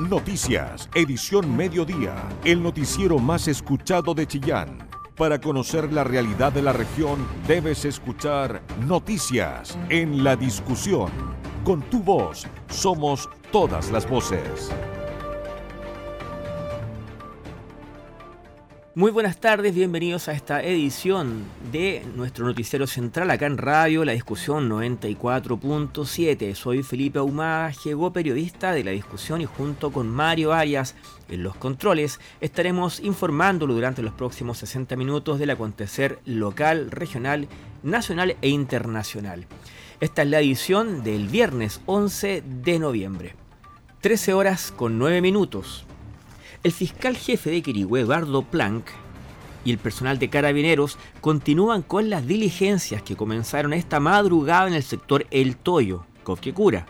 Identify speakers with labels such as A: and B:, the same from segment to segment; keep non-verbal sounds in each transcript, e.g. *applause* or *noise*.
A: Noticias, edición mediodía, el noticiero más escuchado de Chillán. Para conocer la realidad de la región, debes escuchar Noticias en la discusión. Con tu voz, somos todas las voces.
B: Muy buenas tardes, bienvenidos a esta edición de nuestro noticiero central acá en Radio La Discusión 94.7. Soy Felipe Ahumada, llegó periodista de La Discusión y junto con Mario Arias en los controles estaremos informándolo durante los próximos 60 minutos del acontecer local, regional, nacional e internacional. Esta es la edición del viernes 11 de noviembre. 13 horas con 9 minutos. El fiscal jefe de Quirigüe, Eduardo Planck, y el personal de carabineros continúan con las diligencias que comenzaron esta madrugada en el sector El Toyo, Cofquecura,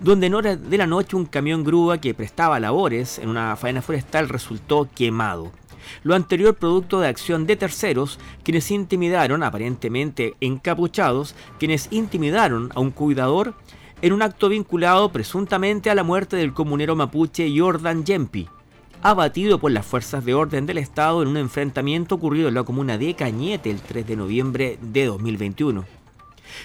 B: donde en horas de la noche un camión grúa que prestaba labores en una faena forestal resultó quemado. Lo anterior producto de acción de terceros, quienes intimidaron, aparentemente encapuchados, quienes intimidaron a un cuidador en un acto vinculado presuntamente a la muerte del comunero mapuche Jordan Yempi, abatido por las fuerzas de orden del Estado en un enfrentamiento ocurrido en la comuna de Cañete el 3 de noviembre de 2021.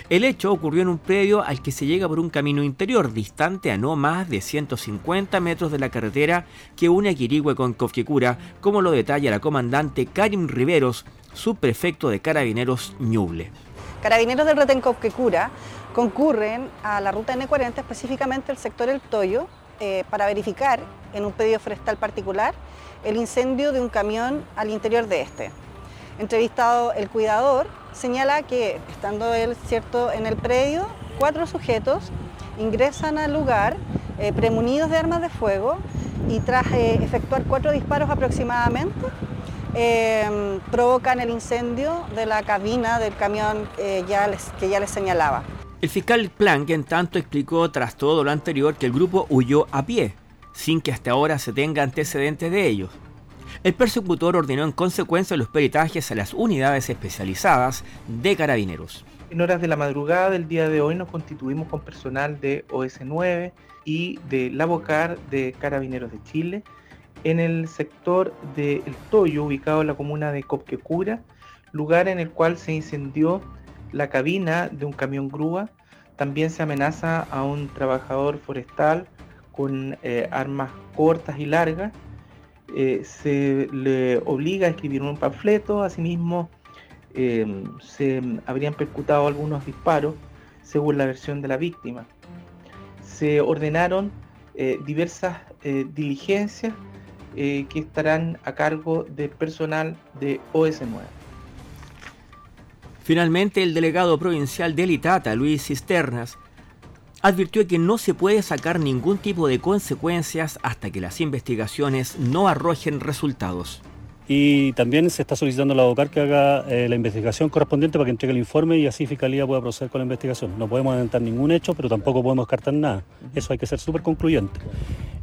B: El hecho ocurrió en un predio al que se llega por un camino interior, distante a no más de 150 metros de la carretera que une a Quirigüe con Cofquecura, como lo detalla la comandante Karim Riveros, subprefecto de Carabineros Ñuble.
C: Carabineros del Retén Cofquecura concurren a la ruta N40, específicamente el sector El Toyo, eh, para verificar en un pedido forestal particular el incendio de un camión al interior de este. Entrevistado el cuidador, señala que estando él cierto en el predio, cuatro sujetos ingresan al lugar eh, premunidos de armas de fuego y tras eh, efectuar cuatro disparos aproximadamente, provocan el incendio de la cabina del camión ya que ya les señalaba.
B: El fiscal Planck en tanto explicó tras todo lo anterior que el grupo huyó a pie, sin que hasta ahora se tenga antecedentes de ellos. El persecutor ordenó en consecuencia los peritajes a las unidades especializadas de carabineros.
D: En horas de la madrugada del día de hoy nos constituimos con personal de OS9 y de la Bocar de Carabineros de Chile en el sector de El Toyo, ubicado en la comuna de Copquecura, lugar en el cual se incendió la cabina de un camión grúa. También se amenaza a un trabajador forestal con eh, armas cortas y largas. Eh, se le obliga a escribir un panfleto. Asimismo, eh, se habrían percutado algunos disparos según la versión de la víctima. Se ordenaron diversas diligencias que estarán a cargo del personal de OS9.
B: Finalmente, el delegado provincial del ITATA, Luis Cisternas, advirtió que no se puede sacar ningún tipo de consecuencias hasta que las investigaciones no arrojen resultados.
E: Y también se está solicitando a la ADOCAR que haga eh, la investigación correspondiente para que entregue el informe y así Fiscalía pueda proceder con la investigación. No podemos adelantar ningún hecho, pero tampoco podemos descartar nada. Eso hay que ser súper concluyente.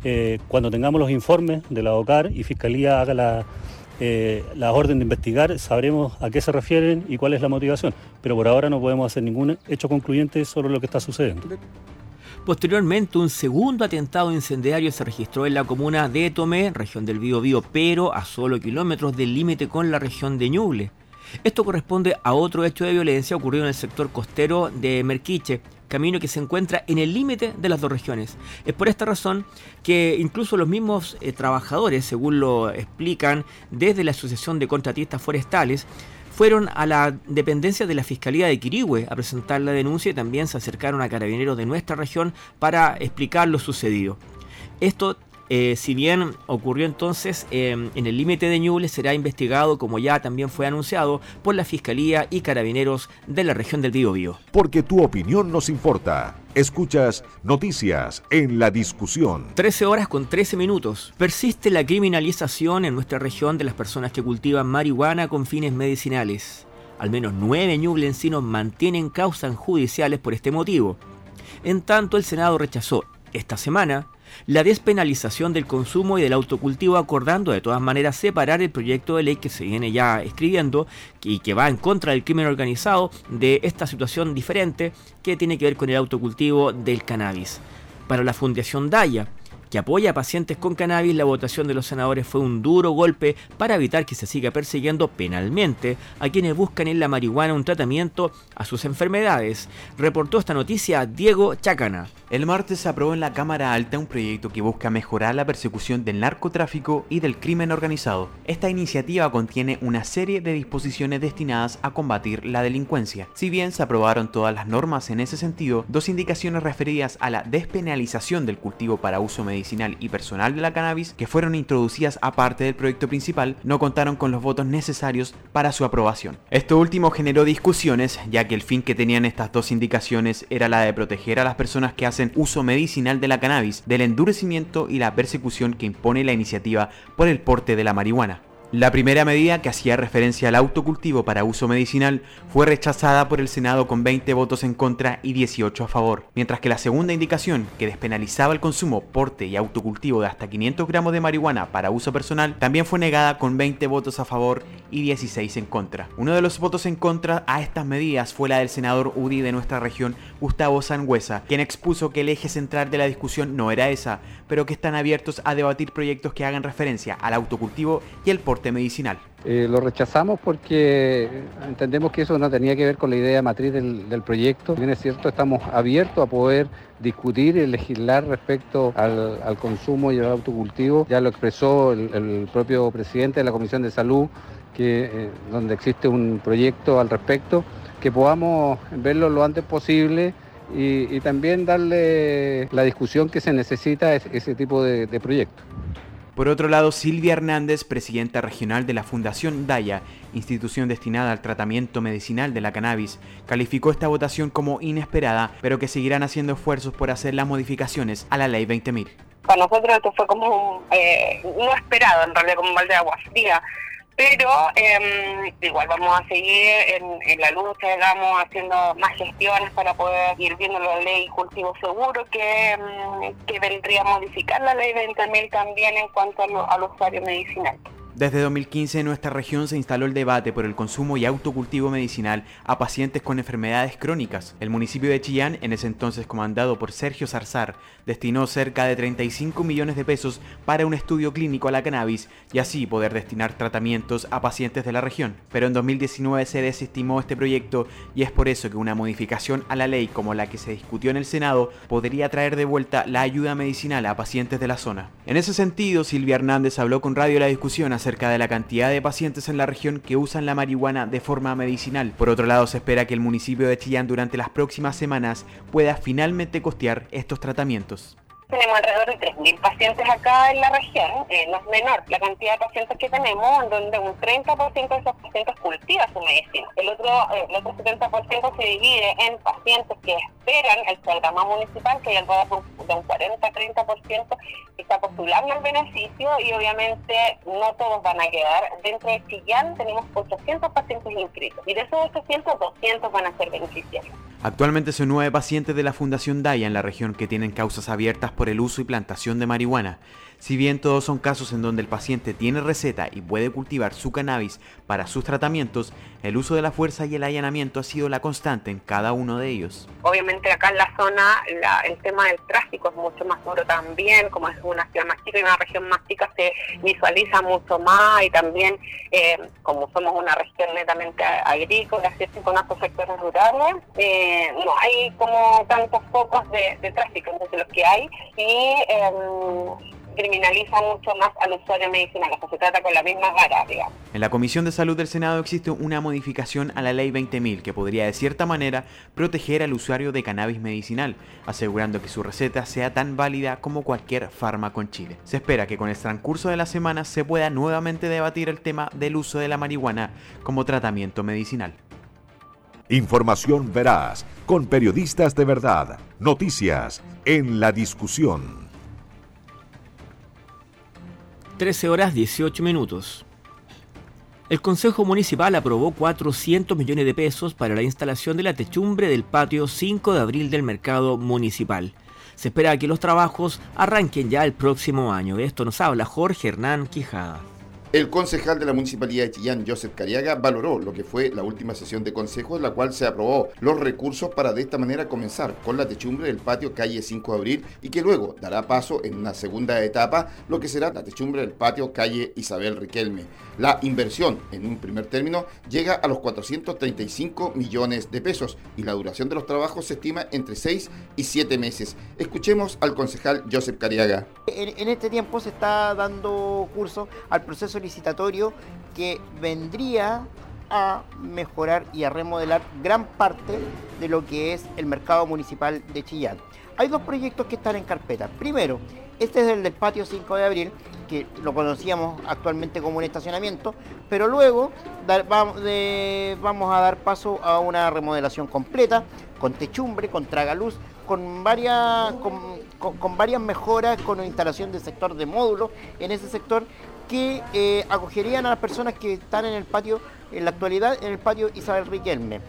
E: Eh, cuando tengamos los informes de la ADOCAR y Fiscalía haga la, eh, la orden de investigar, sabremos a qué se refieren y cuál es la motivación. Pero por ahora no podemos hacer ningún hecho concluyente sobre lo que está sucediendo.
B: Posteriormente, un segundo atentado incendiario se registró en la comuna de Tomé, región del Bío pero a solo kilómetros del límite con la región de Ñuble. Esto corresponde a otro hecho de violencia ocurrido en el sector costero de Merquiche, camino que se encuentra en el límite de las dos regiones. Es por esta razón que incluso los mismos eh, trabajadores, según lo explican desde la Asociación de Contratistas Forestales, fueron a la dependencia de la Fiscalía de Quirihue a presentar la denuncia y también se acercaron a carabineros de nuestra región para explicar lo sucedido. Esto eh, si bien ocurrió entonces em, en el límite de Ñuble, será investigado, como ya también fue anunciado, por la Fiscalía y Carabineros de la región del Biobío.
A: Porque tu opinión nos importa. Escuchas noticias en la discusión.
B: 13 horas con 13 minutos. Persiste la criminalización en nuestra región de las personas que cultivan marihuana con fines medicinales. Al menos nueve ñublencinos mantienen causas judiciales por este motivo. En tanto, el Senado rechazó esta semana la despenalización del consumo y del autocultivo, acordando de todas maneras separar el proyecto de ley que se viene ya escribiendo y que va en contra del crimen organizado de esta situación diferente que tiene que ver con el autocultivo del cannabis. Para la Fundación Daya, que apoya a pacientes con cannabis, la votación de los senadores fue un duro golpe para evitar que se siga persiguiendo penalmente a quienes buscan en la marihuana un tratamiento a sus enfermedades. Reportó esta noticia Diego Chacana.
F: El martes se aprobó en la Cámara Alta un proyecto que busca mejorar la persecución del narcotráfico y del crimen organizado. Esta iniciativa contiene una serie de disposiciones destinadas a combatir la delincuencia. Si bien se aprobaron todas las normas en ese sentido, dos indicaciones referidas a la despenalización del cultivo para uso medicinal y personal de la cannabis, que fueron introducidas aparte del proyecto principal, no contaron con los votos necesarios para su aprobación. Esto último generó discusiones, ya que el fin que tenían estas dos indicaciones era la de proteger a las personas que hacen uso medicinal de la cannabis, del endurecimiento y la persecución que impone la iniciativa por el porte de la marihuana. La primera medida, que hacía referencia al autocultivo para uso medicinal, fue rechazada por el Senado con 20 votos en contra y 18 a favor, mientras que la segunda indicación, que despenalizaba el consumo, porte y autocultivo de hasta 500 gramos de marihuana para uso personal, también fue negada con 20 votos a favor y 16 en contra. Uno de los votos en contra a estas medidas fue la del senador UDI de nuestra región, Gustavo Sangüesa, quien expuso que el eje central de la discusión no era esa, pero que están abiertos a debatir proyectos que hagan referencia al autocultivo y el porte
G: Eh, lo rechazamos porque entendemos que eso no tenía que ver con la idea matriz del, proyecto. Bien es cierto, estamos abiertos a poder discutir y legislar respecto al, consumo y al autocultivo. Ya lo expresó el, propio presidente de la Comisión de Salud, que, eh, donde existe un proyecto al respecto, que podamos verlo lo antes posible y, también darle la discusión que se necesita a ese, tipo de, de proyectos.
F: Por otro lado, Silvia Hernández, presidenta regional de la Fundación Daya, institución destinada al tratamiento medicinal de la cannabis, calificó esta votación como inesperada, pero que seguirán haciendo esfuerzos por hacer las modificaciones a la ley 20.000.
H: Para nosotros esto fue como eh, no esperado, en realidad, como un balde de agua fría pero eh, igual vamos a seguir en, la lucha, digamos, haciendo más gestiones para poder ir viendo la ley cultivo seguro que, em, que vendría a modificar la ley 20.000 también en cuanto al usuario medicinal.
F: Desde 2015 en nuestra región se instaló el debate por el consumo y autocultivo medicinal a pacientes con enfermedades crónicas. El municipio de Chillán, en ese entonces comandado por Sergio Zarzar, destinó cerca de 35 millones de pesos para un estudio clínico a la cannabis y así poder destinar tratamientos a pacientes de la región. Pero en 2019 se desestimó este proyecto y es por eso que una modificación a la ley como la que se discutió en el Senado podría traer de vuelta la ayuda medicinal a pacientes de la zona. En ese sentido, Silvia Hernández habló con Radio La Discusión acerca acerca de la cantidad de pacientes en la región que usan la marihuana de forma medicinal. Por otro lado, se espera que el municipio de Chillán durante las próximas semanas pueda finalmente costear estos tratamientos.
H: Tenemos alrededor de 3.000 pacientes acá en la región, eh, no es menor la cantidad de pacientes que tenemos, en donde un 30% de esos pacientes cultiva su medicina. El otro, eh, el otro 70% se divide en pacientes que esperan el programa municipal, que hay algo de un 40-30% que está postulando el beneficio y obviamente no todos van a quedar. Dentro de Chillán tenemos 800 pacientes inscritos y de esos 800, 200 van a ser beneficiarios.
F: Actualmente son nueve pacientes de la Fundación Daya en la región que tienen causas abiertas por el uso y plantación de marihuana. Si bien todos son casos en donde el paciente tiene receta y puede cultivar su cannabis para sus tratamientos, el uso de la fuerza y el allanamiento ha sido la constante en cada uno de ellos.
H: Obviamente acá en la zona el tema del tráfico es mucho más duro también, como es una ciudad más chica y una región más chica se visualiza mucho más y también eh, como somos una región netamente agrícola, ¿cierto? con altos sectores rurales, eh, no hay como tantos focos de, tráfico, entonces los que hay y em, criminaliza mucho más al usuario medicinal, o sea, se trata con la misma vara, digamos.
F: En la Comisión de Salud del Senado existe una modificación a la Ley 20.000 que podría de cierta manera proteger al usuario de cannabis medicinal, asegurando que su receta sea tan válida como cualquier fármaco en Chile. Se espera que con el transcurso de la semana se pueda nuevamente debatir el tema del uso de la marihuana como tratamiento medicinal.
A: Información veraz, con periodistas de verdad, noticias en la discusión.
B: 13 horas 18 minutos. El Consejo Municipal aprobó 400 millones de pesos para la instalación de la techumbre del patio 5 de abril del mercado municipal. Se espera que los trabajos arranquen ya el próximo año. De esto nos habla Jorge Hernán Quijada.
I: El concejal de la Municipalidad de Chillán, Joseph Cariaga, valoró lo que fue la última sesión de consejo en la cual se aprobó los recursos para de esta manera comenzar con la techumbre del patio calle 5 de abril y que luego dará paso en una segunda etapa lo que será la techumbre del patio calle Isabel Riquelme. La inversión en un primer término llega a los 435 millones de pesos y la duración de los trabajos se estima entre 6 y 7 meses. Escuchemos al concejal Joseph Cariaga.
J: En, este tiempo se está dando curso al proceso licitatorio que vendría a mejorar y a remodelar gran parte de lo que es el mercado municipal de Chillán. Hay dos proyectos que están en carpeta. Primero, este es el del patio 5 de abril, que lo conocíamos actualmente como un estacionamiento, pero luego vamos a dar paso a una remodelación completa, con techumbre, con tragaluz, con varias, con, varias mejoras, con instalación de sector de módulos en ese sector que eh, acogerían a las personas que están en el patio, en la actualidad, en el patio Isabel Riquelme.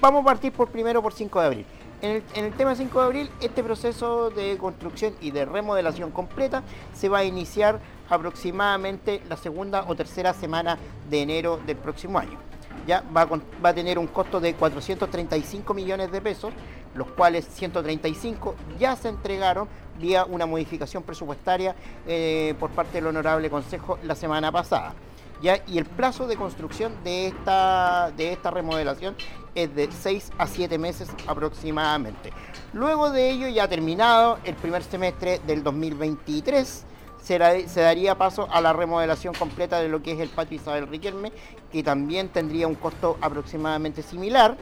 J: Vamos a partir por primero por 5 de abril. En el, tema 5 de abril, este proceso de construcción y de remodelación completa se va a iniciar aproximadamente la segunda o tercera semana de enero del próximo año. Ya va a, va a tener un costo de 435 millones de pesos, los cuales 135 ya se entregaron vía una modificación presupuestaria eh, por parte del Honorable Consejo la semana pasada. ¿Ya? Y el plazo de construcción de esta, de esta remodelación es de 6 a 7 meses aproximadamente. Luego de ello, ya terminado el primer semestre del 2023, se, se, daría paso a la remodelación completa de lo que es el patio Isabel Riquelme, que también tendría un costo aproximadamente similar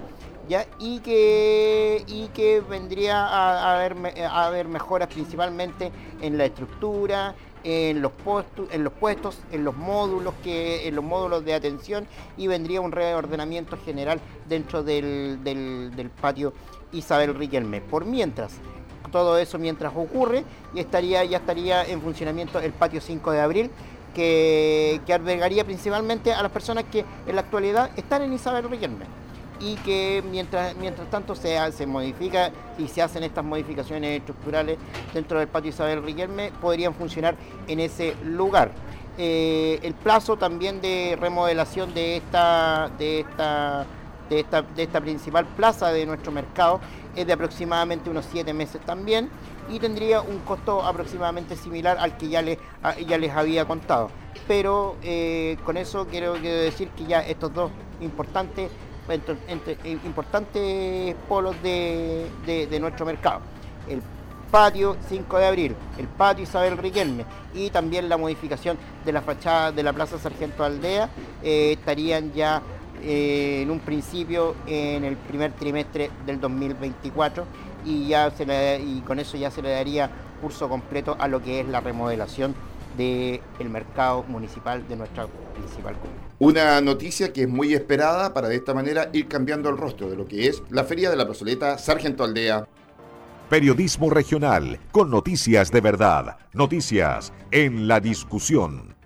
J: y, que, y que vendría haber, a haber mejoras principalmente en la estructura, en los, puestos, en los módulos, que, en los módulos de atención y vendría un reordenamiento general dentro del, del, patio Isabel Riquelme. Por mientras, todo eso mientras ocurre, y estaría, ya estaría en funcionamiento el patio 5 de abril, que, que albergaría principalmente a las personas que en la actualidad están en Isabel Riquelme y que mientras, mientras tanto se, se modifica y se hacen estas modificaciones estructurales dentro del patio Isabel Riquelme, podrían funcionar en ese lugar. Eh, el plazo también de remodelación de esta, de esta, de esta, de esta principal plaza de nuestro mercado es de aproximadamente unos siete meses también y tendría un costo aproximadamente similar al que ya les, ya les había contado. Pero eh, con eso quiero decir que ya estos dos importantes entre, importantes polos de, nuestro mercado. El patio 5 de abril, el patio Isabel Riquelme y también la modificación de la fachada de la Plaza Sargento Aldea eh, estarían ya eh, en un principio en el primer trimestre del 2024 y, ya con eso ya se le daría curso completo a lo que es la remodelación del mercado municipal de nuestra principal comuna.
I: Una noticia que es muy esperada para de esta manera ir cambiando el rostro de lo que es la Feria de la Plazoleta Sargento Aldea.
A: Periodismo regional con noticias de verdad, noticias en la discusión.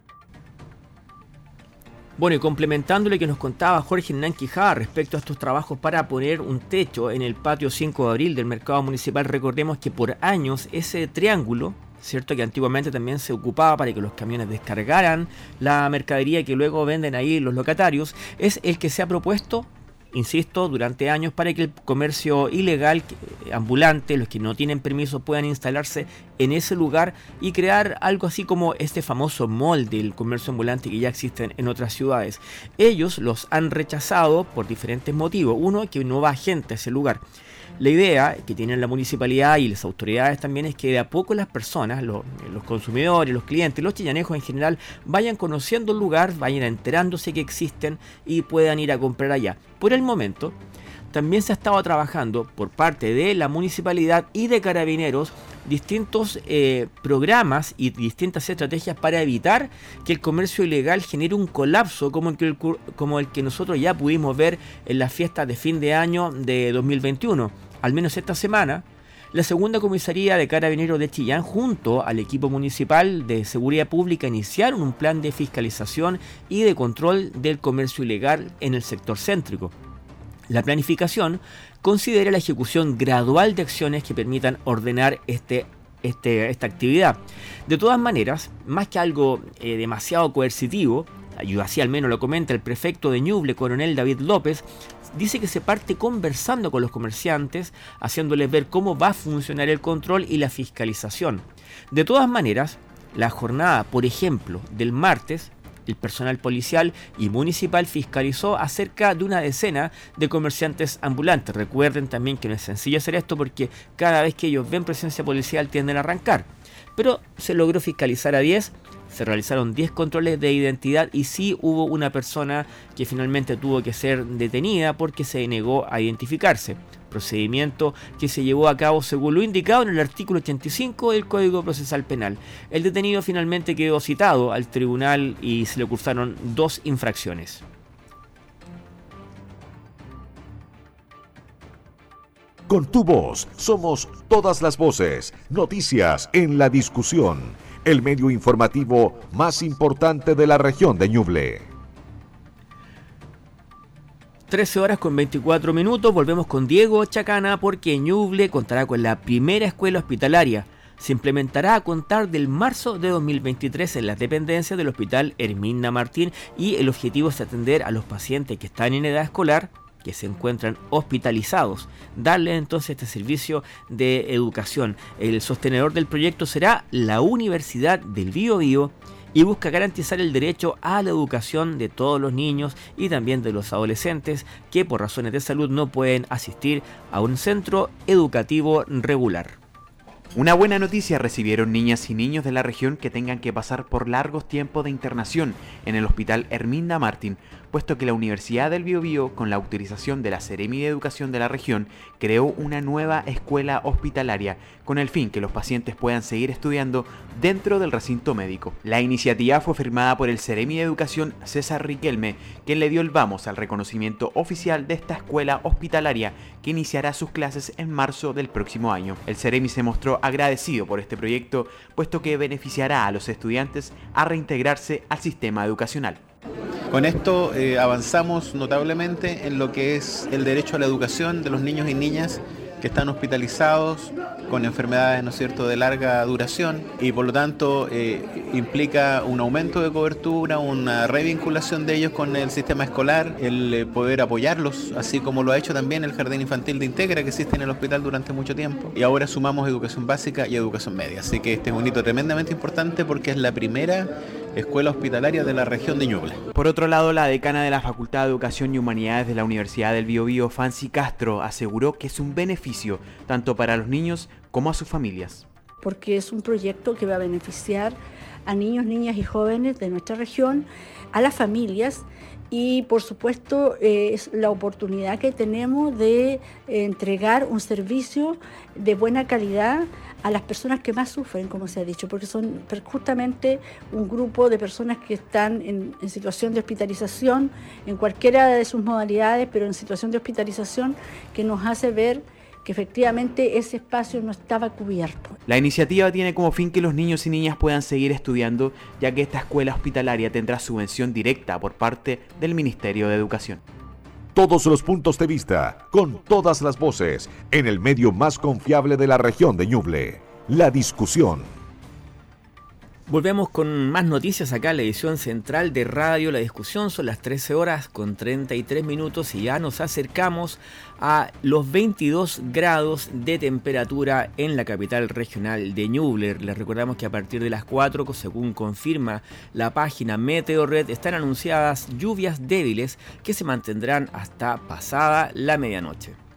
B: Bueno, y complementando lo que nos contaba Jorge Hernán Quijada respecto a estos trabajos para poner un techo en el patio 5 de abril del mercado municipal, recordemos que por años ese triángulo ¿cierto? Que antiguamente también se ocupaba para que los camiones descargaran la mercadería que luego venden ahí los locatarios, es el que se ha propuesto insisto, durante años para que el comercio ilegal eh, ambulante, los que no tienen permiso, puedan instalarse en ese lugar y crear algo así como este famoso molde del comercio ambulante que ya existen en otras ciudades. Ellos los han rechazado por diferentes motivos. Uno, que no va gente a ese lugar. La idea que tienen la municipalidad y las autoridades también es que de a poco las personas, los, consumidores, los clientes, los chillanejos en general, vayan conociendo el lugar, vayan enterándose que existen y puedan ir a comprar allá. Por el momento, también se ha estado trabajando por parte de la municipalidad y de carabineros distintos eh, programas y distintas estrategias para evitar que el comercio ilegal genere un colapso como el, que, nosotros ya pudimos ver en las fiestas de fin de año de 2021 al menos esta semana, la segunda comisaría de Carabineros de Chillán junto al equipo municipal de seguridad pública iniciaron un plan de fiscalización y de control del comercio ilegal en el sector céntrico. La planificación considera la ejecución gradual de acciones que permitan ordenar este este, esta actividad. De todas maneras, más que algo eh, demasiado coercitivo, así al menos lo comenta el prefecto de Ñuble, coronel David López, dice que se parte conversando con los comerciantes, haciéndoles ver cómo va a funcionar el control y la fiscalización. De todas maneras, la jornada, por ejemplo, del martes, el personal policial y municipal fiscalizó a cerca de una decena de comerciantes ambulantes. Recuerden también que no es sencillo hacer esto porque cada vez que ellos ven presencia policial tienden a arrancar. Pero se logró fiscalizar a 10 se realizaron 10 controles de identidad y sí hubo una persona que finalmente tuvo que ser detenida porque se negó a identificarse. Procedimiento que se llevó a cabo según lo indicado en el artículo 85 del Código Procesal Penal. El detenido finalmente quedó citado al tribunal y se le cursaron dos infracciones.
A: Con tu voz somos todas las voces, noticias en la discusión el medio informativo más importante de la región de Ñuble.
B: 13 horas con 24 minutos, volvemos con Diego Chacana porque Ñuble contará con la primera escuela hospitalaria. Se implementará a contar del marzo de 2023 en las dependencias del Hospital Herminda Martín y el objetivo es atender a los pacientes que están en edad escolar que se encuentran hospitalizados. Darle entonces este servicio de educación. El sostenedor del proyecto será la Universidad del Bío Bío y busca garantizar el derecho a la educación de todos los niños y también de los adolescentes que por razones de salud no pueden asistir a un centro educativo regular.
F: Una buena noticia recibieron niñas y niños de la región que tengan que pasar por largos tiempos de internación en el Hospital Herminda Martín puesto que la Universidad del Biobío, con la autorización de la Seremi de Educación de la región, creó una nueva escuela hospitalaria con el fin que los pacientes puedan seguir estudiando dentro del recinto médico. La iniciativa fue firmada por el Seremi de Educación César Riquelme, quien le dio el vamos al reconocimiento oficial de esta escuela hospitalaria que iniciará sus clases en marzo del próximo año. El Seremi se mostró agradecido por este proyecto, puesto que beneficiará a los estudiantes a reintegrarse al sistema educacional.
K: Con esto eh, avanzamos notablemente en lo que es el derecho a la educación de los niños y niñas que están hospitalizados con enfermedades ¿no es cierto? de larga duración y por lo tanto eh, implica un aumento de cobertura, una revinculación de ellos con el sistema escolar, el eh, poder apoyarlos, así como lo ha hecho también el Jardín Infantil de Integra que existe en el hospital durante mucho tiempo. Y ahora sumamos educación básica y educación media. Así que este es un hito tremendamente importante porque es la primera escuela hospitalaria de la región de Ñuble.
F: Por otro lado, la decana de la Facultad de Educación y Humanidades de la Universidad del Biobío, Fancy Castro, aseguró que es un beneficio tanto para los niños como a sus familias.
L: Porque es un proyecto que va a beneficiar a niños, niñas y jóvenes de nuestra región, a las familias y por supuesto eh, es la oportunidad que tenemos de eh, entregar un servicio de buena calidad a las personas que más sufren, como se ha dicho, porque son justamente un grupo de personas que están en, situación de hospitalización, en cualquiera de sus modalidades, pero en situación de hospitalización, que nos hace ver que efectivamente ese espacio no estaba cubierto.
F: La iniciativa tiene como fin que los niños y niñas puedan seguir estudiando, ya que esta escuela hospitalaria tendrá subvención directa por parte del Ministerio de Educación
A: todos los puntos de vista, con todas las voces, en el medio más confiable de la región de Ñuble, la discusión.
B: Volvemos con más noticias acá en la edición central de Radio La Discusión. Son las 13 horas con 33 minutos y ya nos acercamos a los 22 grados de temperatura en la capital regional de Ñuble. Les recordamos que a partir de las 4, según confirma la página Meteorred, están anunciadas lluvias débiles que se mantendrán hasta pasada la medianoche.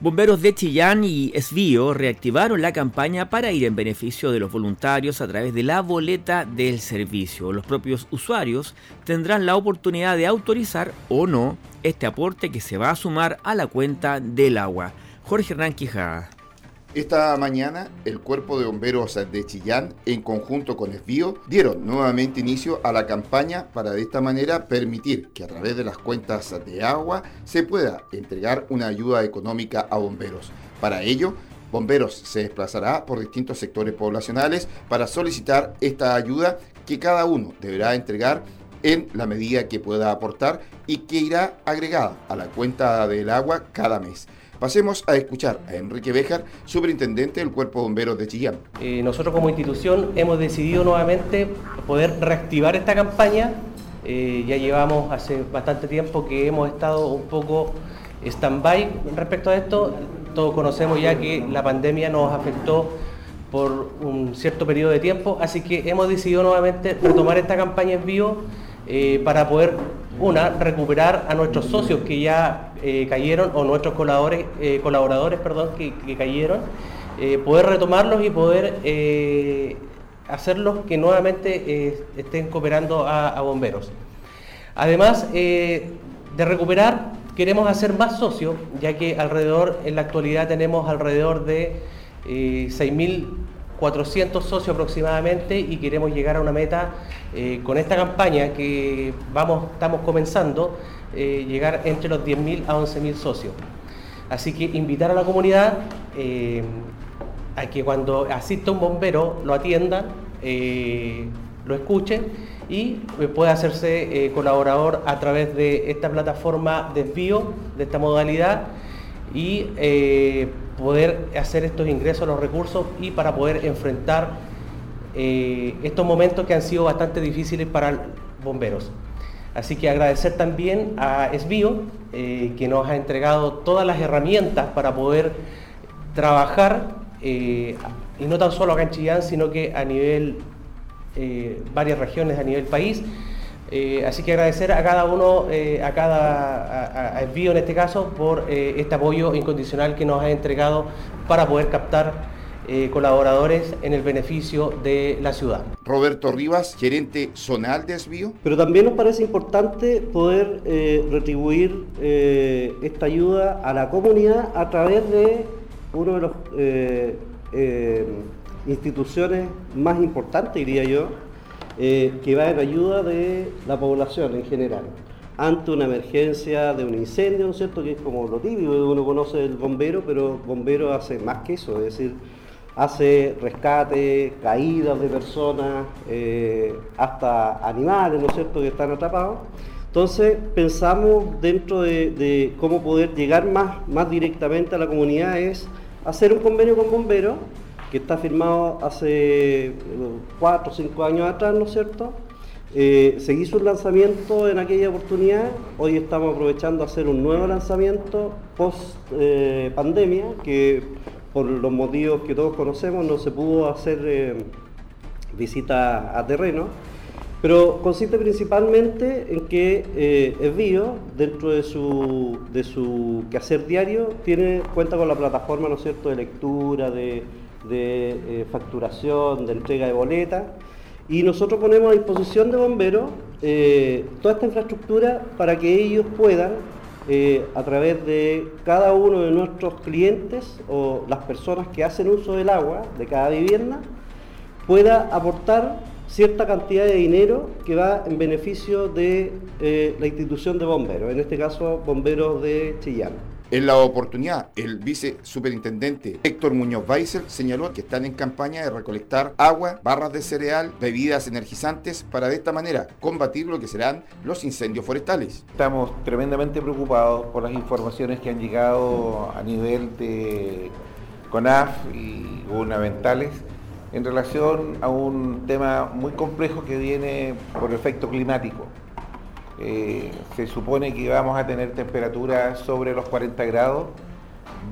B: Bomberos de Chillán y Esvío reactivaron la campaña para ir en beneficio de los voluntarios a través de la boleta del servicio. Los propios usuarios tendrán la oportunidad de autorizar o no este aporte que se va a sumar a la cuenta del agua. Jorge Hernán Quijada.
I: Esta mañana, el Cuerpo de Bomberos de Chillán, en conjunto con Esbío, dieron nuevamente inicio a la campaña para de esta manera permitir que a través de las cuentas de agua se pueda entregar una ayuda económica a bomberos. Para ello, Bomberos se desplazará por distintos sectores poblacionales para solicitar esta ayuda que cada uno deberá entregar en la medida que pueda aportar y que irá agregada a la cuenta del agua cada mes. Pasemos a escuchar a Enrique Béjar, superintendente del Cuerpo de Bomberos de Chillán.
M: Eh, nosotros como institución hemos decidido nuevamente poder reactivar esta campaña. Eh, ya llevamos hace bastante tiempo que hemos estado un poco stand-by respecto a esto. Todos conocemos ya que la pandemia nos afectó por un cierto periodo de tiempo, así que hemos decidido nuevamente retomar esta campaña en vivo eh, para poder, una, recuperar a nuestros socios que ya eh, cayeron, o nuestros colaboradores, eh, colaboradores perdón, que, cayeron, poder retomarlos y poder hacerlos que nuevamente estén cooperando a, bomberos. Además de recuperar, queremos hacer más socios, ya que alrededor, en la actualidad tenemos alrededor de 6.400 socios aproximadamente y queremos llegar a una meta eh, con esta campaña que vamos, estamos comenzando, eh, llegar entre los 10.000 a 11.000 socios. Así que invitar a la comunidad eh, a que cuando asista un bombero lo atiendan, lo escuchen y pueda hacerse colaborador a través de esta plataforma desvío, de esta modalidad y poder hacer estos ingresos los recursos y para poder enfrentar eh, estos momentos que han sido bastante difíciles para bomberos. Así que agradecer también a Esbio, eh, que nos ha entregado todas las herramientas para poder trabajar, eh, y no tan solo acá en Chillán, sino que a nivel, varias regiones a nivel país. Así que agradecer a cada uno, a cada a, Esbio en este caso, por este apoyo incondicional que nos ha entregado para poder captar eh, colaboradores en el beneficio de la ciudad.
I: Roberto Rivas, gerente zonal de Esbío.
N: Pero también nos parece importante poder eh, retribuir eh, esta ayuda a la comunidad a través de uno de los instituciones más importantes, diría yo, que va en ayuda de la población en general ante una emergencia de un incendio, ¿no es cierto? Que es como lo típico, uno conoce el bombero, pero bombero hace más que eso, es decir, hace rescate, caídas de personas, eh, hasta animales, ¿no es cierto?, que están atrapados. Entonces pensamos dentro de, cómo poder llegar más, más directamente a la comunidad es hacer un convenio con bomberos, que está firmado hace cuatro o cinco años atrás, ¿no es cierto? Eh, se hizo un lanzamiento en aquella oportunidad, hoy estamos aprovechando hacer un nuevo lanzamiento post eh, pandemia, que por los motivos que todos conocemos, no se pudo hacer eh, visita a terreno, pero consiste principalmente en que eh, Esbio, dentro de su, de su quehacer diario, tiene, cuenta con la plataforma ¿no es cierto? de lectura, de, eh, facturación, de entrega de boletas, y nosotros ponemos a disposición de bomberos eh, toda esta infraestructura para que ellos puedan eh, a través de cada uno de nuestros clientes o las personas que hacen uso del agua de cada vivienda pueda aportar cierta cantidad de dinero que va en beneficio de la institución de bomberos, en este caso bomberos de Chillán.
I: En la oportunidad, el vice superintendente Héctor Muñoz Weiser señaló que están en campaña de recolectar agua, barras de cereal, bebidas energizantes para de esta manera combatir lo que serán los incendios forestales.
O: Estamos tremendamente preocupados por las informaciones que han llegado a nivel de CONAF y gubernamentales en relación a un tema muy complejo que viene por efecto climático. Eh, se supone que vamos a tener temperaturas sobre los 40 grados,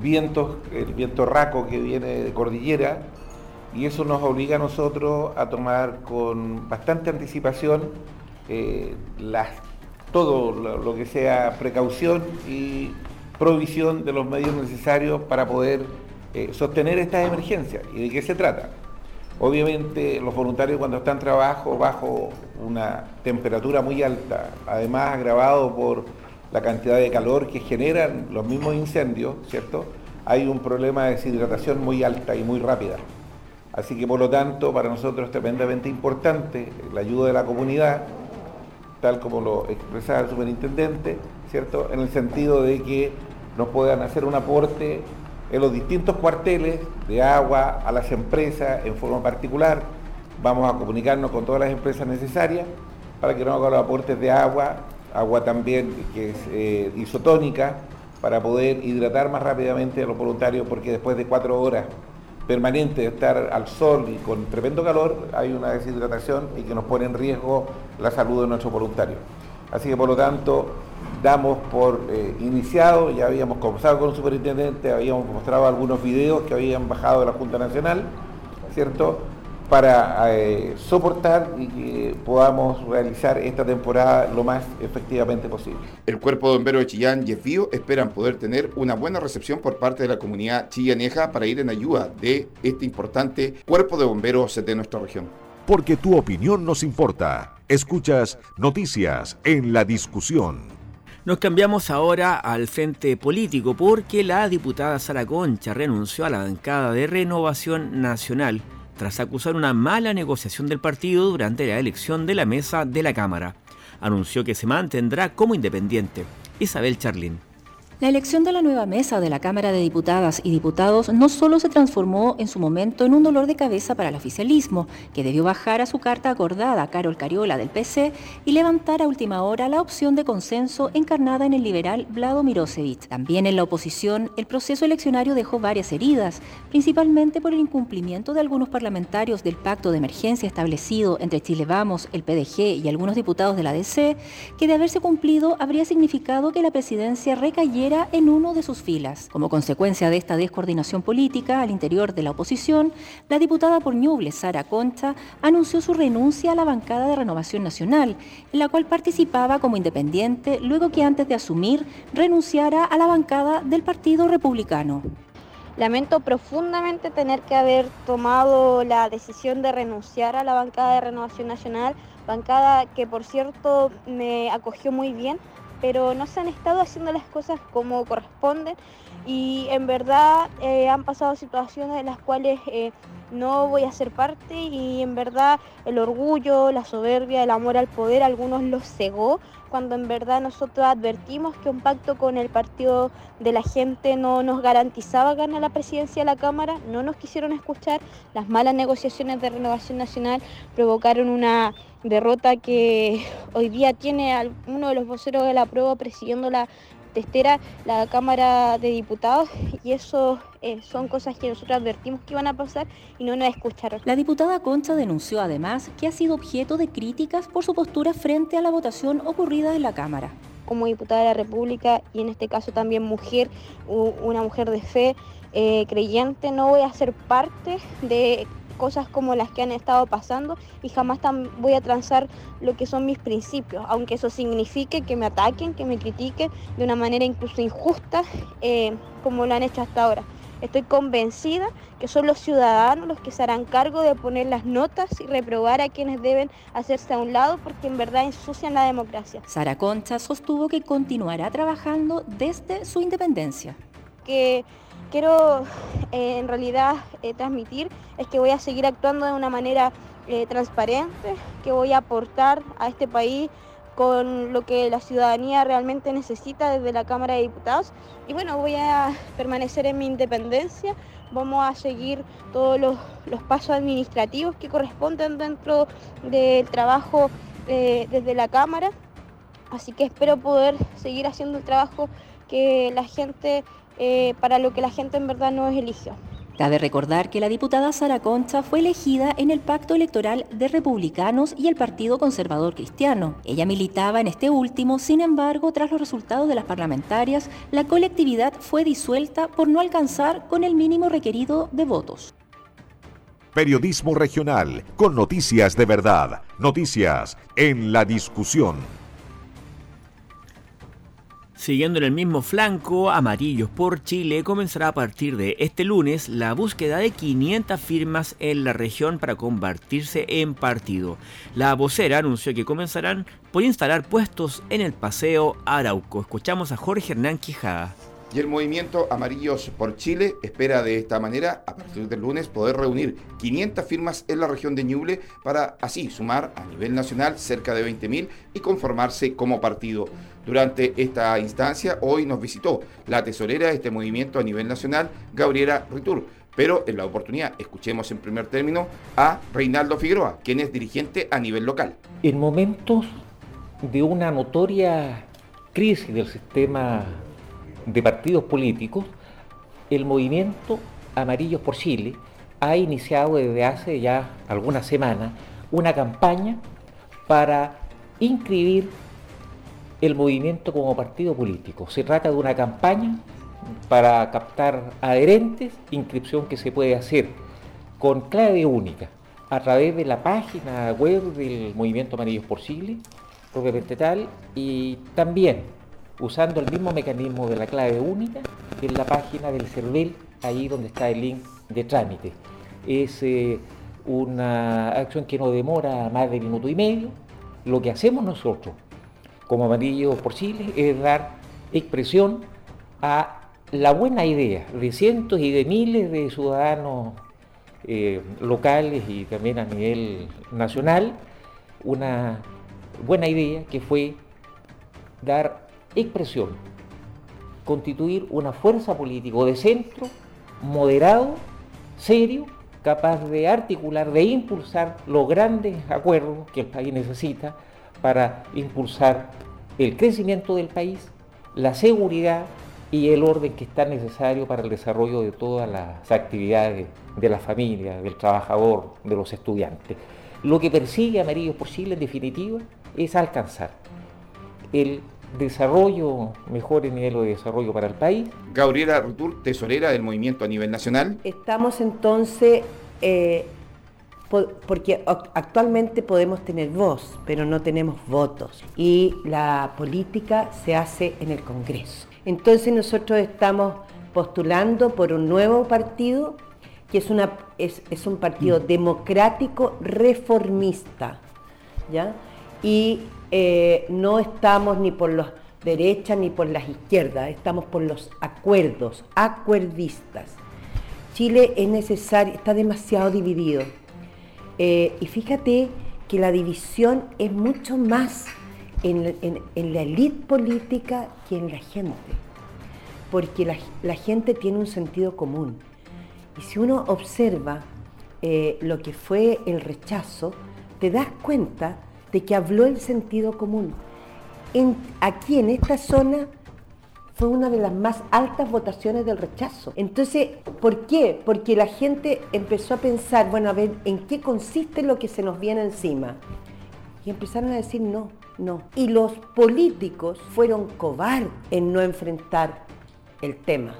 O: vientos, el viento raco que viene de cordillera, y eso nos obliga a nosotros a tomar con bastante anticipación eh, todo lo, que sea precaución y provisión de los medios necesarios para poder eh, sostener estas emergencias. ¿Y de qué se trata? Obviamente los voluntarios cuando están trabajo bajo una temperatura muy alta, además agravado por la cantidad de calor que generan los mismos incendios, ¿cierto? Hay un problema de deshidratación muy alta y muy rápida. Así que por lo tanto para nosotros es tremendamente importante la ayuda de la comunidad, tal como lo expresaba el superintendente, ¿cierto? En el sentido de que nos puedan hacer un aporte en los distintos cuarteles de agua a las empresas en forma particular. Vamos a comunicarnos con todas las empresas necesarias para que nos hagan los aportes de agua, agua también que es eh, isotónica, para poder hidratar más rápidamente a los voluntarios, porque después de cuatro horas permanentes de estar al sol y con tremendo calor, hay una deshidratación y que nos pone en riesgo la salud de nuestros voluntarios. Así que por lo tanto, damos por eh, iniciado, ya habíamos conversado con el superintendente, habíamos mostrado algunos videos que habían bajado de la Junta Nacional, ¿cierto? Para eh, soportar y que podamos realizar esta temporada lo más efectivamente posible.
I: El Cuerpo de Bomberos de Chillán y esperan poder tener una buena recepción por parte de la comunidad chillaneja para ir en ayuda de este importante Cuerpo de Bomberos de nuestra región.
A: Porque tu opinión nos importa. Escuchas noticias en la discusión.
B: Nos cambiamos ahora al frente político porque la diputada Sara Concha renunció a la bancada de Renovación Nacional tras acusar una mala negociación del partido durante la elección de la mesa de la Cámara. Anunció que se mantendrá como independiente. Isabel Charlín.
P: La elección de la nueva mesa de la Cámara de Diputadas y Diputados no solo se transformó en su momento en un dolor de cabeza para el oficialismo, que debió bajar a su carta acordada a Carol Cariola del PC y levantar a última hora la opción de consenso encarnada en el liberal Vlado Mirosevic. También en la oposición, el proceso eleccionario dejó varias heridas, principalmente por el incumplimiento de algunos parlamentarios del pacto de emergencia establecido entre Chile Vamos, el PDG y algunos diputados de la DC, que de haberse cumplido habría significado que la presidencia recayera en uno de sus filas. Como consecuencia de esta descoordinación política al interior de la oposición, la diputada por Ñuble, Sara Concha, anunció su renuncia a la bancada de Renovación Nacional, en la cual participaba como independiente luego que antes de asumir renunciara a la bancada del Partido Republicano.
Q: Lamento profundamente tener que haber tomado la decisión de renunciar a la bancada de Renovación Nacional, bancada que por cierto me acogió muy bien, pero no se han estado haciendo las cosas como corresponden y en verdad eh, han pasado situaciones en las cuales eh, no voy a ser parte y en verdad el orgullo, la soberbia, el amor al poder, algunos los cegó cuando en verdad nosotros advertimos que un pacto con el partido de la gente no nos garantizaba ganar la presidencia de la Cámara, no nos quisieron escuchar, las malas negociaciones de renovación nacional provocaron una derrota que *laughs* hoy día tiene uno de los voceros de la prueba presidiendo la testera, la Cámara de Diputados, y eso eh, son cosas que nosotros advertimos que iban a pasar y no nos escucharon.
P: La diputada Concha denunció además que ha sido objeto de críticas por su postura frente a la votación ocurrida en la Cámara.
Q: Como diputada de la República y en este caso también mujer, una mujer de fe, eh, creyente, no voy a ser parte de cosas como las que han estado pasando y jamás voy a transar lo que son mis principios, aunque eso signifique que me ataquen, que me critiquen de una manera incluso injusta eh, como lo han hecho hasta ahora. Estoy convencida que son los ciudadanos los que se harán cargo de poner las notas y reprobar a quienes deben hacerse a un lado porque en verdad ensucian la democracia.
P: Sara Concha sostuvo que continuará trabajando desde su independencia.
Q: Que quiero eh, en realidad eh, transmitir es que voy a seguir actuando de una manera eh, transparente, que voy a aportar a este país con lo que la ciudadanía realmente necesita desde la Cámara de Diputados. Y bueno, voy a permanecer en mi independencia, vamos a seguir todos los, pasos administrativos que corresponden dentro del trabajo desde la Cámara. Así que espero poder seguir haciendo el trabajo que la gente eh, para lo que la gente en verdad no eligió.
P: Cabe recordar que la diputada Sara Concha fue elegida en el pacto electoral de republicanos y el Partido Conservador Cristiano. Ella militaba en este último, sin embargo, tras los resultados de las parlamentarias, la colectividad fue disuelta por no alcanzar con el mínimo requerido de votos.
A: Periodismo regional, con noticias de verdad, noticias en la discusión.
B: Siguiendo en el mismo flanco, Amarillos por Chile comenzará a partir de este lunes la búsqueda de 500 firmas en la región para convertirse en partido. La vocera anunció que comenzarán por instalar puestos en el Paseo Arauco. Escuchamos a Jorge Hernán Quijada.
I: Y el movimiento Amarillos por Chile espera de esta manera, a partir del lunes, poder reunir 500 firmas en la región de Ñuble para así sumar a nivel nacional cerca de 20.000 y conformarse como partido. Durante esta instancia, hoy nos visitó la tesorera de este movimiento a nivel nacional, Gabriela Ritur. Pero en la oportunidad, escuchemos en primer término a Reinaldo Figueroa, quien es dirigente a nivel local.
R: En momentos de una notoria crisis del sistema de partidos políticos, el movimiento Amarillos por Chile ha iniciado desde hace ya algunas semanas una campaña para inscribir el movimiento como partido político. Se trata de una campaña para captar adherentes, inscripción que se puede hacer con clave única a través de la página web del Movimiento Amarillos por Chile, propiamente tal, y también usando el mismo mecanismo de la clave única en la página del CERVEL, ahí donde está el link de trámite. Es eh, una acción que no demora más de minuto y medio. Lo que hacemos nosotros como Amarillos por Chile es dar expresión a la buena idea de cientos y de miles de ciudadanos eh, locales y también a nivel nacional, una buena idea que fue dar expresión, constituir una fuerza política de centro, moderado, serio, capaz de articular, de impulsar los grandes acuerdos que el país necesita para impulsar el crecimiento del país, la seguridad y el orden que está necesario para el desarrollo de todas las actividades de la familia, del trabajador, de los estudiantes. Lo que persigue Amarillo por Chile en definitiva es alcanzar el desarrollo, mejor nivel de desarrollo para el país.
I: Gabriela Rutur, tesorera del movimiento a nivel nacional.
S: Estamos entonces, eh, porque actualmente podemos tener voz, pero no tenemos votos. Y la política se hace en el Congreso. Entonces nosotros estamos postulando por un nuevo partido, que es, una, es, un partido mm. democrático reformista, ¿ya? Y eh, no estamos ni por las derechas ni por las izquierdas, estamos por los acuerdos, acuerdistas. Chile es necesario, está demasiado dividido. Eh, y fíjate que la división es mucho más en, la élite política que en la gente, porque la, gente tiene un sentido común. Y si uno observa eh, lo que fue el rechazo, te das cuenta de que habló el sentido común. aquí en esta zona fue una de las más altas votaciones del rechazo. Entonces, ¿por qué? Porque la gente empezó a pensar, bueno, a ver, ¿en qué consiste lo que se nos viene encima? Y empezaron a decir no, no. Y los políticos fueron cobardes en no enfrentar el tema.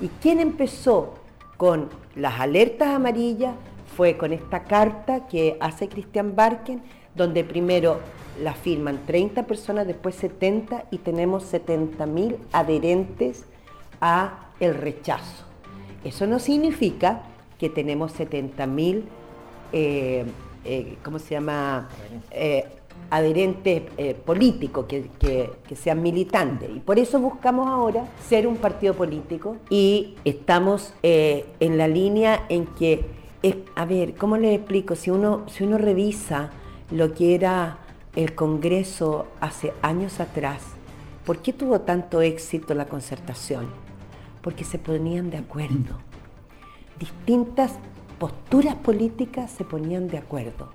S: ¿Y quién empezó con las alertas amarillas? Fue con esta carta que hace Cristian Barken, donde primero la firman 30 personas, después 70 y tenemos 70 mil adherentes a el rechazo. Eso no significa que tenemos 70 mil, eh, eh, ¿cómo se llama? Eh, adherentes políticos, que, que, sean militantes. Y por eso buscamos ahora ser un partido político y estamos en la línea en que, a ver, ¿cómo les explico? Si uno, si uno revisa lo que era el Congreso hace años atrás, ¿por qué tuvo tanto éxito la concertación? Porque se ponían de acuerdo. Distintas posturas políticas se ponían de acuerdo.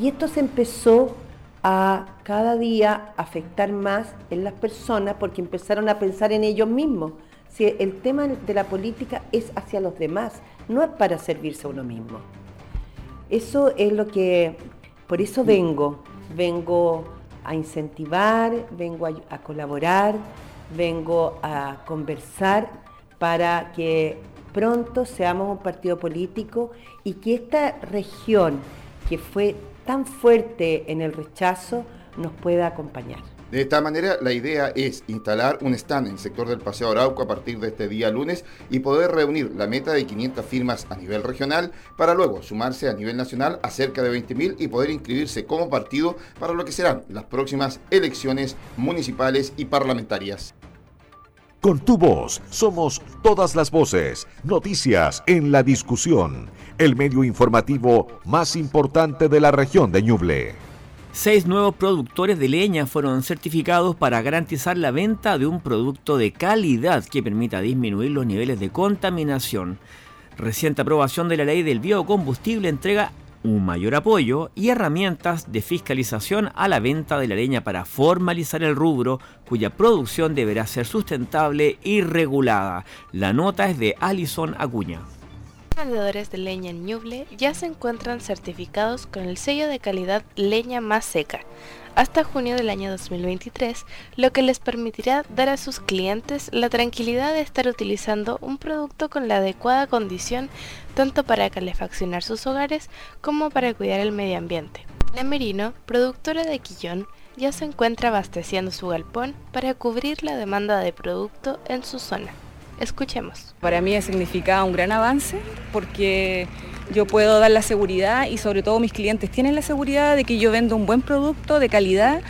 S: Y esto se empezó a cada día afectar más en las personas porque empezaron a pensar en ellos mismos. Si el tema de la política es hacia los demás, no es para servirse a uno mismo. Eso es lo que por eso vengo, vengo a incentivar, vengo a, colaborar, vengo a conversar para que pronto seamos un partido político y que esta región que fue tan fuerte en el rechazo nos pueda acompañar.
I: De esta manera, la idea es instalar un stand en el sector del Paseo Arauco a partir de este día lunes y poder reunir la meta de 500 firmas a nivel regional para luego sumarse a nivel nacional a cerca de 20.000 y poder inscribirse como partido para lo que serán las próximas elecciones municipales y parlamentarias.
A: Con tu voz somos todas las voces, noticias en la discusión, el medio informativo más importante de la región de Ñuble.
B: Seis nuevos productores de leña fueron certificados para garantizar la venta de un producto de calidad que permita disminuir los niveles de contaminación. Reciente aprobación de la ley del biocombustible entrega un mayor apoyo y herramientas de fiscalización a la venta de la leña para formalizar el rubro cuya producción deberá ser sustentable y regulada. La nota es de Alison Acuña
T: vendedores de leña en Ñuble ya se encuentran certificados con el sello de calidad leña más seca hasta junio del año 2023, lo que les permitirá dar a sus clientes la tranquilidad de estar utilizando un producto con la adecuada condición tanto para calefaccionar sus hogares como para cuidar el medio ambiente. La Merino, productora de Quillón, ya se encuentra abasteciendo su galpón para cubrir la demanda de producto en su zona. Escuchemos.
U: Para mí significa un gran avance porque yo puedo dar la seguridad y sobre todo mis clientes tienen la seguridad de que yo vendo un buen producto de calidad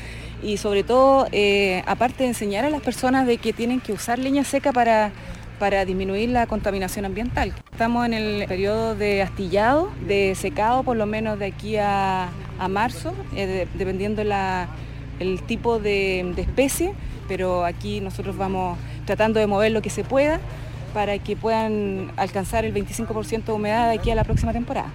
U: y sobre todo, eh, aparte de enseñar a las personas de que tienen que usar leña seca para, para disminuir la contaminación ambiental. Estamos en el periodo de astillado, de secado por lo menos de aquí a, marzo, eh, dependiendo el tipo de especie, pero aquí nosotros vamos tratando de mover lo que se pueda para que puedan alcanzar el 25% de humedad de aquí a la próxima temporada.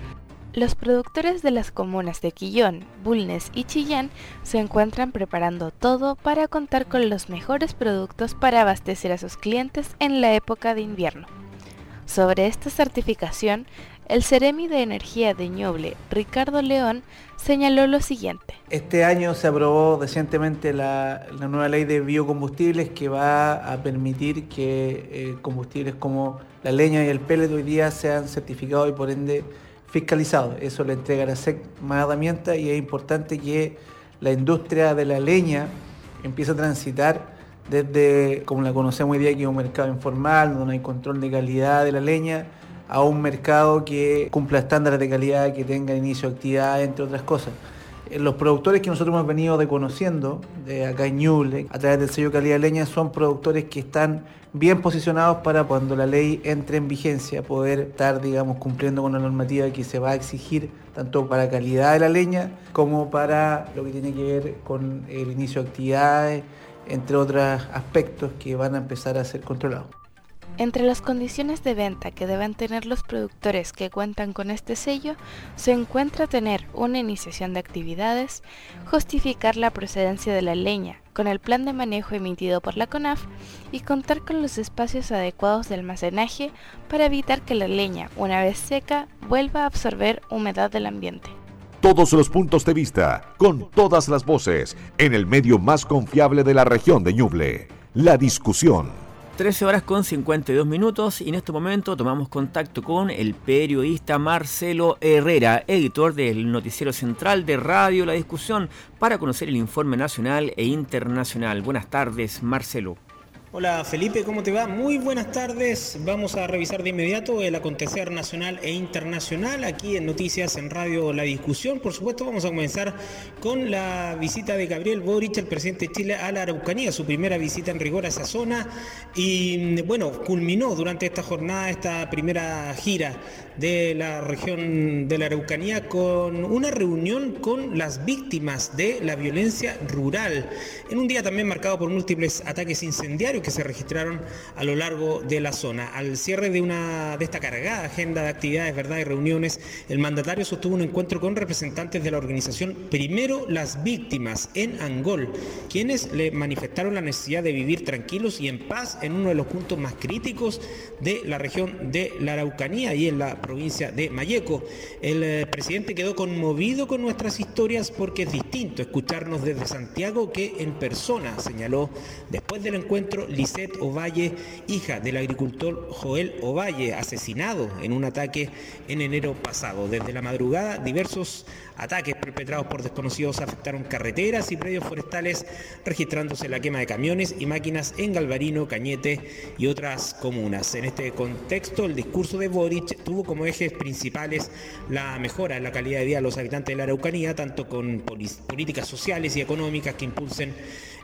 T: Los productores de las comunas de Quillón, Bulnes y Chillán se encuentran preparando todo para contar con los mejores productos para abastecer a sus clientes en la época de invierno. Sobre esta certificación, el Ceremi de Energía de Ñoble, Ricardo León, señaló lo siguiente.
D: Este año se aprobó recientemente la, nueva ley de biocombustibles que va a permitir que eh, combustibles como la leña y el pellet hoy día sean certificados y por ende fiscalizados. Eso le entrega a la SEC más herramientas y es importante que la industria de la leña empiece a transitar desde, como la conocemos hoy día, que es un mercado informal, donde no hay control de calidad de la leña, a un mercado que cumpla estándares de calidad, que tenga inicio de actividad, entre otras cosas. Eh, los productores que nosotros hemos venido reconociendo de acá en Ñuble, a través del sello calidad leña, son productores que están bien posicionados para cuando la ley entre en vigencia poder estar, digamos, cumpliendo con la normativa que se va a exigir tanto para calidad de la leña como para lo que tiene que ver con el inicio de actividades, entre otros aspectos que van a empezar a ser controlados.
T: Entre las condiciones de venta que deben tener los productores que cuentan con este sello se encuentra tener una iniciación de actividades, justificar la procedencia de la leña con el plan de manejo emitido por la CONAF y contar con los espacios adecuados de almacenaje para evitar que la leña, una vez seca, vuelva a absorber humedad del ambiente.
A: Todos los puntos de vista, con todas las voces, en el medio más confiable de la región de Ñuble, la discusión.
B: 13 horas con 52 minutos y en este momento tomamos contacto con el periodista Marcelo Herrera, editor del noticiero central de Radio La Discusión, para conocer el informe nacional e internacional. Buenas tardes, Marcelo.
V: Hola Felipe, ¿cómo te va? Muy buenas tardes. Vamos a revisar de inmediato el acontecer nacional e internacional aquí en Noticias en Radio La Discusión. Por supuesto, vamos a comenzar con la visita de Gabriel Boric, el presidente de Chile, a la Araucanía, su primera visita en rigor a esa zona. Y bueno, culminó durante esta jornada esta primera gira de la región de la Araucanía con una reunión con las víctimas de la violencia rural, en un día también marcado por múltiples ataques incendiarios que se registraron a lo largo de la zona. Al cierre de, una, de esta cargada agenda de actividades ¿verdad? y reuniones, el mandatario sostuvo un encuentro con representantes de la organización Primero las Víctimas en Angol, quienes le manifestaron la necesidad de vivir tranquilos y en paz en uno de los puntos más críticos de la región de la Araucanía y en la provincia de Mayeco. El eh, presidente quedó conmovido con nuestras historias porque es distinto escucharnos desde Santiago que en persona, señaló después del encuentro Lisette Ovalle, hija del agricultor Joel Ovalle, asesinado en un ataque en enero pasado. Desde la madrugada, diversos Ataques perpetrados por desconocidos afectaron carreteras y predios forestales, registrándose la quema de camiones y máquinas en Galvarino, Cañete y otras comunas. En este contexto, el discurso de Boric tuvo como ejes principales la mejora en la calidad de vida de los habitantes de la Araucanía, tanto con políticas sociales y económicas que impulsen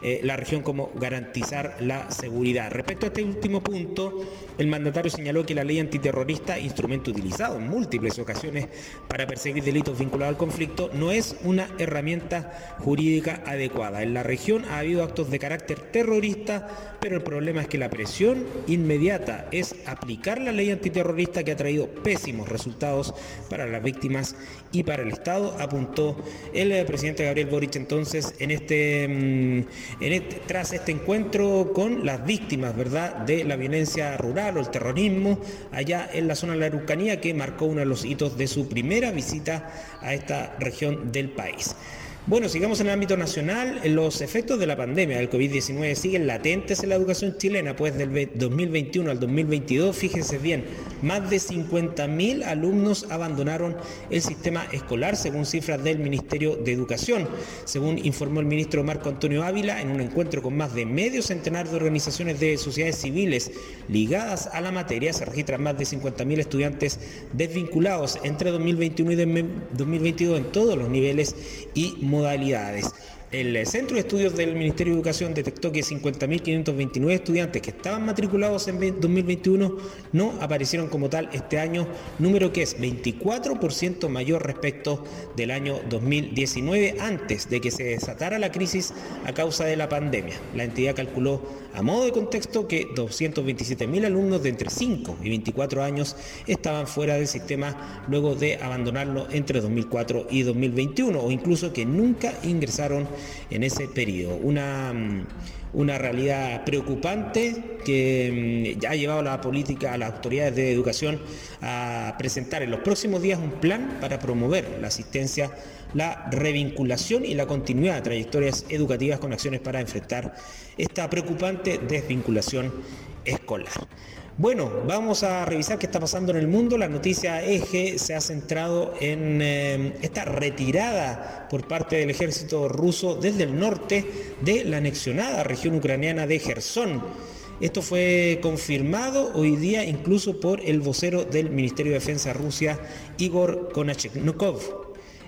V: eh, la región como garantizar la seguridad. Respecto a este último punto, el mandatario señaló que la ley antiterrorista, instrumento utilizado en múltiples ocasiones para perseguir delitos vinculados al conflicto, no es una herramienta jurídica adecuada. En la región ha habido actos de carácter terrorista, pero el problema es que la presión inmediata es aplicar la ley antiterrorista que ha traído pésimos resultados para las víctimas y para el Estado, apuntó el eh, presidente Gabriel Boric entonces en este, mm, en este, tras este encuentro con las víctimas ¿verdad? de la violencia rural o el terrorismo allá en la zona de la Araucanía que marcó uno de los hitos de su primera visita a esta región del país. Bueno, sigamos en el ámbito nacional. Los efectos de la pandemia del COVID-19 siguen latentes en la educación chilena, pues del 2021 al 2022, fíjense bien, más de 50.000 alumnos abandonaron el sistema escolar, según cifras del Ministerio de Educación. Según informó el ministro Marco Antonio Ávila, en un encuentro con más de medio centenar de organizaciones de sociedades civiles ligadas a la materia, se registran más de 50.000 estudiantes desvinculados entre 2021 y 2022 en todos los niveles y modalidades. El Centro de Estudios del Ministerio de Educación detectó que 50.529 estudiantes que estaban matriculados en 2021 no aparecieron como tal este año, número que es 24% mayor respecto del año 2019, antes de que se desatara la crisis a causa de la pandemia. La entidad calculó a modo de contexto que 227.000 alumnos de entre 5 y 24 años estaban fuera del sistema luego de abandonarlo entre 2004 y 2021 o incluso que nunca ingresaron en ese periodo. Una, mm, una realidad preocupante que ya mm, ha llevado a la política, a las autoridades de educación a presentar en los próximos días un plan para promover la asistencia, la revinculación y la continuidad de trayectorias educativas con acciones para enfrentar esta preocupante desvinculación escolar. Bueno, vamos a revisar qué está pasando en el mundo. La noticia eje se ha centrado en eh, esta retirada por parte del ejército ruso desde el norte de la anexionada región ucraniana de Gerson. Esto fue confirmado hoy día incluso por el vocero del Ministerio de Defensa Rusia, Igor Konachnikov.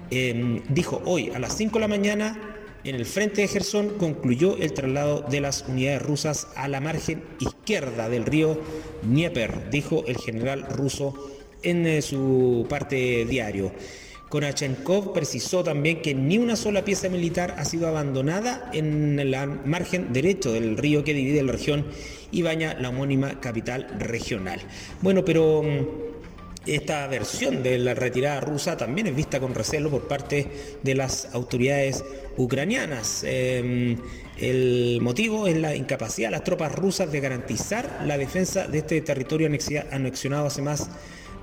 V: Em, dijo hoy a las 5 de la mañana en el frente de Gerson concluyó el traslado de las unidades rusas a la margen izquierda del río Dnieper, dijo el general ruso en eh, su parte diario. Konachenkov precisó también que ni una sola pieza militar ha sido abandonada en la margen derecho del río que divide la región y baña la homónima capital regional. Bueno, pero mm, esta versión de la retirada rusa también es vista con recelo por parte de las autoridades ucranianas. Em, el motivo es la incapacidad de las tropas rusas de garantizar la defensa de este territorio anexionado hace más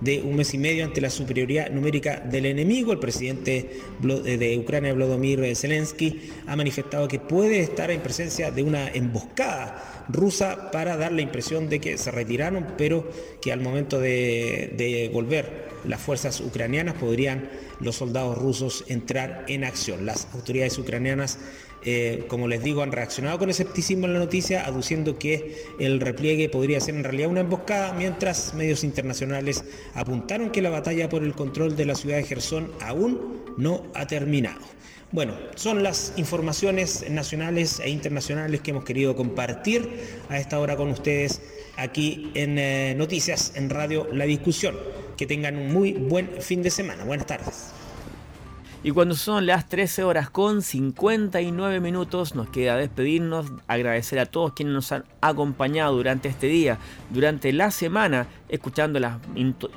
V: de un mes y medio ante la superioridad numérica del enemigo. El presidente de Ucrania, Vladimir Zelensky, ha manifestado que puede estar en presencia de una emboscada rusa para dar la impresión de que se retiraron, pero que al momento de, volver las fuerzas ucranianas podrían los soldados rusos entrar en acción. Las autoridades ucranianas eh, como les digo, han reaccionado con escepticismo en la noticia, aduciendo que el repliegue podría ser en realidad una emboscada, mientras medios internacionales apuntaron que la batalla por el control de la ciudad de Gerson aún no ha terminado. Bueno, son las informaciones nacionales e internacionales que hemos querido compartir a esta hora con ustedes aquí en eh, Noticias en Radio La Discusión. Que tengan un muy buen fin de semana. Buenas tardes.
B: Y cuando son las 13 horas con 59 minutos, nos queda despedirnos, agradecer a todos quienes nos han acompañado durante este día, durante la semana, escuchando las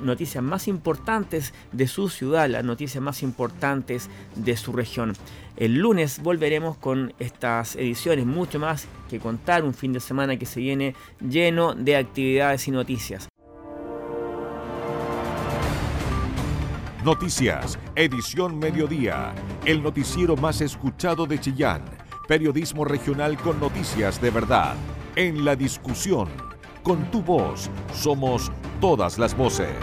B: noticias más importantes de su ciudad, las noticias más importantes de su región. El lunes volveremos con estas ediciones, mucho más que contar, un fin de semana que se viene lleno de actividades y noticias.
A: Noticias, edición mediodía, el noticiero más escuchado de Chillán, periodismo regional con noticias de verdad, en la discusión, con tu voz, somos todas las voces.